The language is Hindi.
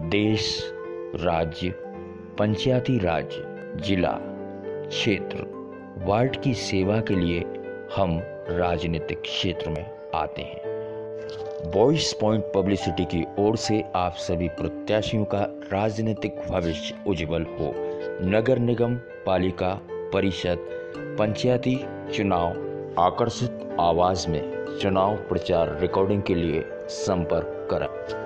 देश, राज्य, पंचायती राज, जिला, क्षेत्र, वार्ड की सेवा के लिए हम राजनीतिक क्षेत्र में आते हैं। वॉइस पॉइंट पब्लिसिटी की ओर से आप सभी प्रत्याशियों का राजनीतिक भविष्य उज्जवल हो। नगर निगम, पालिका, परिषद, पंचायती चुनाव, आकर्षित आवाज़ में चुनाव प्रचार रिकॉर्डिंग के लिए संपर्क करें।